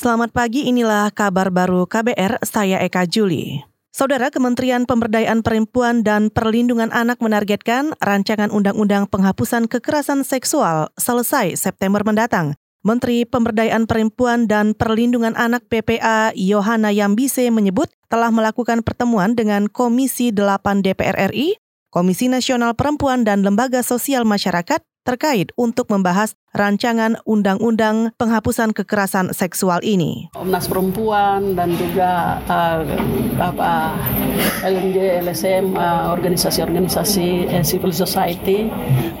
Selamat pagi, inilah kabar baru KBR, saya Eka Juli. Saudara Kementerian Pemberdayaan Perempuan dan Perlindungan Anak menargetkan rancangan undang-undang penghapusan kekerasan seksual selesai September mendatang. Menteri Pemberdayaan Perempuan dan Perlindungan Anak PPA Yohana Yambise menyebut telah melakukan pertemuan dengan Komisi 8 DPR RI, Komisi Nasional Perempuan dan Lembaga Sosial Masyarakat terkait untuk membahas rancangan undang-undang penghapusan kekerasan seksual ini. Komnas Perempuan dan juga uh, apa LMJ, LSM, uh, organisasi-organisasi uh, civil society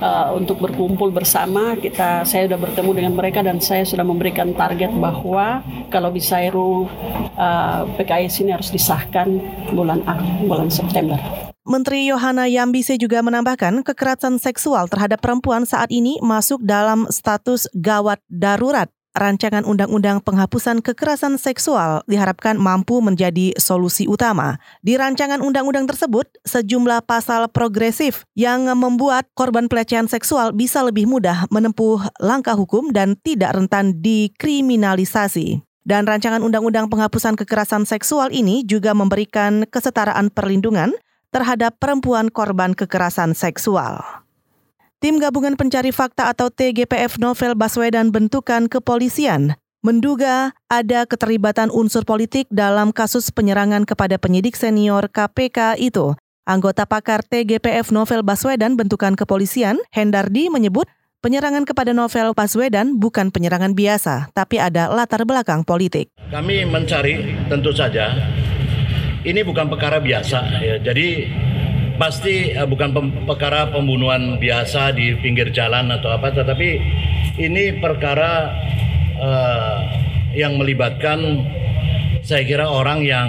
uh, untuk berkumpul bersama. Kita saya sudah bertemu dengan mereka dan saya sudah memberikan target bahwa kalau bisa RUU uh, PKS ini harus disahkan bulan bulan September. Menteri Yohana Yambise juga menambahkan kekerasan seksual terhadap perempuan saat ini masuk dalam status gawat darurat. Rancangan undang-undang penghapusan kekerasan seksual diharapkan mampu menjadi solusi utama. Di rancangan undang-undang tersebut, sejumlah pasal progresif yang membuat korban pelecehan seksual bisa lebih mudah menempuh langkah hukum dan tidak rentan dikriminalisasi. Dan rancangan undang-undang penghapusan kekerasan seksual ini juga memberikan kesetaraan perlindungan terhadap perempuan korban kekerasan seksual. Tim Gabungan Pencari Fakta atau TGPF Novel Baswedan bentukan kepolisian menduga ada keterlibatan unsur politik dalam kasus penyerangan kepada penyidik senior KPK itu. Anggota pakar TGPF Novel Baswedan bentukan kepolisian, Hendardi menyebut penyerangan kepada Novel Baswedan bukan penyerangan biasa, tapi ada latar belakang politik. Kami mencari tentu saja ini bukan perkara biasa ya. Jadi pasti uh, bukan pem perkara pembunuhan biasa di pinggir jalan atau apa, tetapi ini perkara uh, yang melibatkan saya kira orang yang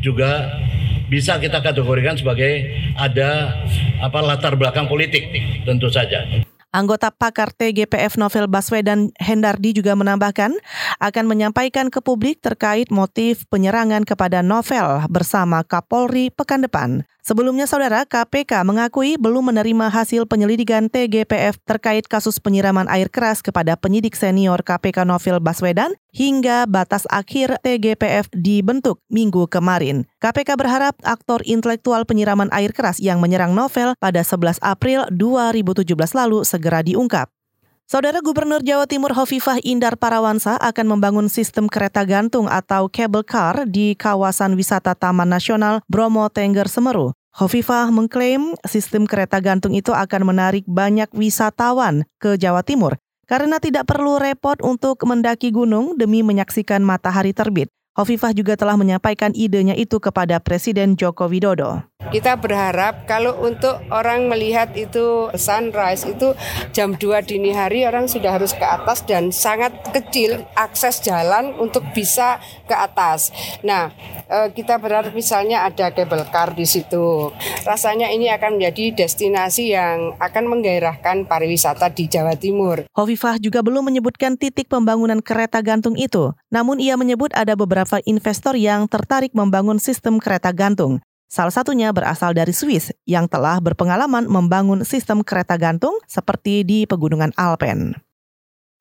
juga bisa kita kategorikan sebagai ada apa latar belakang politik tentu saja. Anggota pakar TGPF Novel Baswedan Hendardi juga menambahkan akan menyampaikan ke publik terkait motif penyerangan kepada Novel bersama Kapolri pekan depan. Sebelumnya, saudara KPK mengakui belum menerima hasil penyelidikan TGPF terkait kasus penyiraman air keras kepada penyidik senior KPK Novel Baswedan hingga batas akhir TGPF dibentuk minggu kemarin. KPK berharap aktor intelektual penyiraman air keras yang menyerang Novel pada 11 April 2017 lalu segera diungkap. Saudara Gubernur Jawa Timur Hovifah Indar Parawansa akan membangun sistem kereta gantung atau cable car di kawasan wisata Taman Nasional Bromo Tengger Semeru. Hovifah mengklaim sistem kereta gantung itu akan menarik banyak wisatawan ke Jawa Timur karena tidak perlu repot untuk mendaki gunung demi menyaksikan matahari terbit. Hovifah juga telah menyampaikan idenya itu kepada Presiden Joko Widodo. Kita berharap kalau untuk orang melihat itu sunrise itu jam 2 dini hari orang sudah harus ke atas dan sangat kecil akses jalan untuk bisa ke atas. Nah, eh, kita berharap misalnya ada cable car di situ. Rasanya ini akan menjadi destinasi yang akan menggairahkan pariwisata di Jawa Timur. Hovifah juga belum menyebutkan titik pembangunan kereta gantung itu. Namun ia menyebut ada beberapa investor yang tertarik membangun sistem kereta gantung. Salah satunya berasal dari Swiss yang telah berpengalaman membangun sistem kereta gantung seperti di pegunungan Alpen.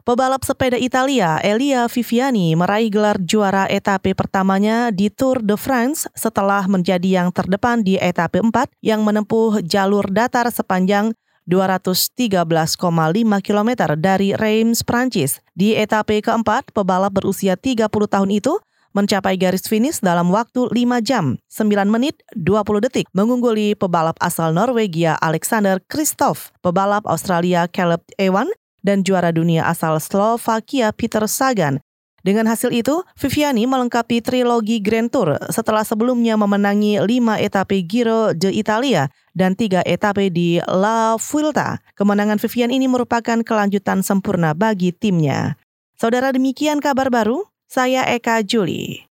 Pebalap sepeda Italia Elia Viviani meraih gelar juara etape pertamanya di Tour de France setelah menjadi yang terdepan di etape 4 yang menempuh jalur datar sepanjang 213,5 km dari Reims, Prancis. Di etape keempat, pebalap berusia 30 tahun itu mencapai garis finish dalam waktu 5 jam, 9 menit, 20 detik, mengungguli pebalap asal Norwegia Alexander Kristoff, pebalap Australia Caleb Ewan, dan juara dunia asal Slovakia Peter Sagan. Dengan hasil itu, Viviani melengkapi trilogi Grand Tour setelah sebelumnya memenangi 5 etape Giro d'Italia dan 3 etape di La Vuelta. Kemenangan Vivian ini merupakan kelanjutan sempurna bagi timnya. Saudara demikian kabar baru, saya Eka Juli.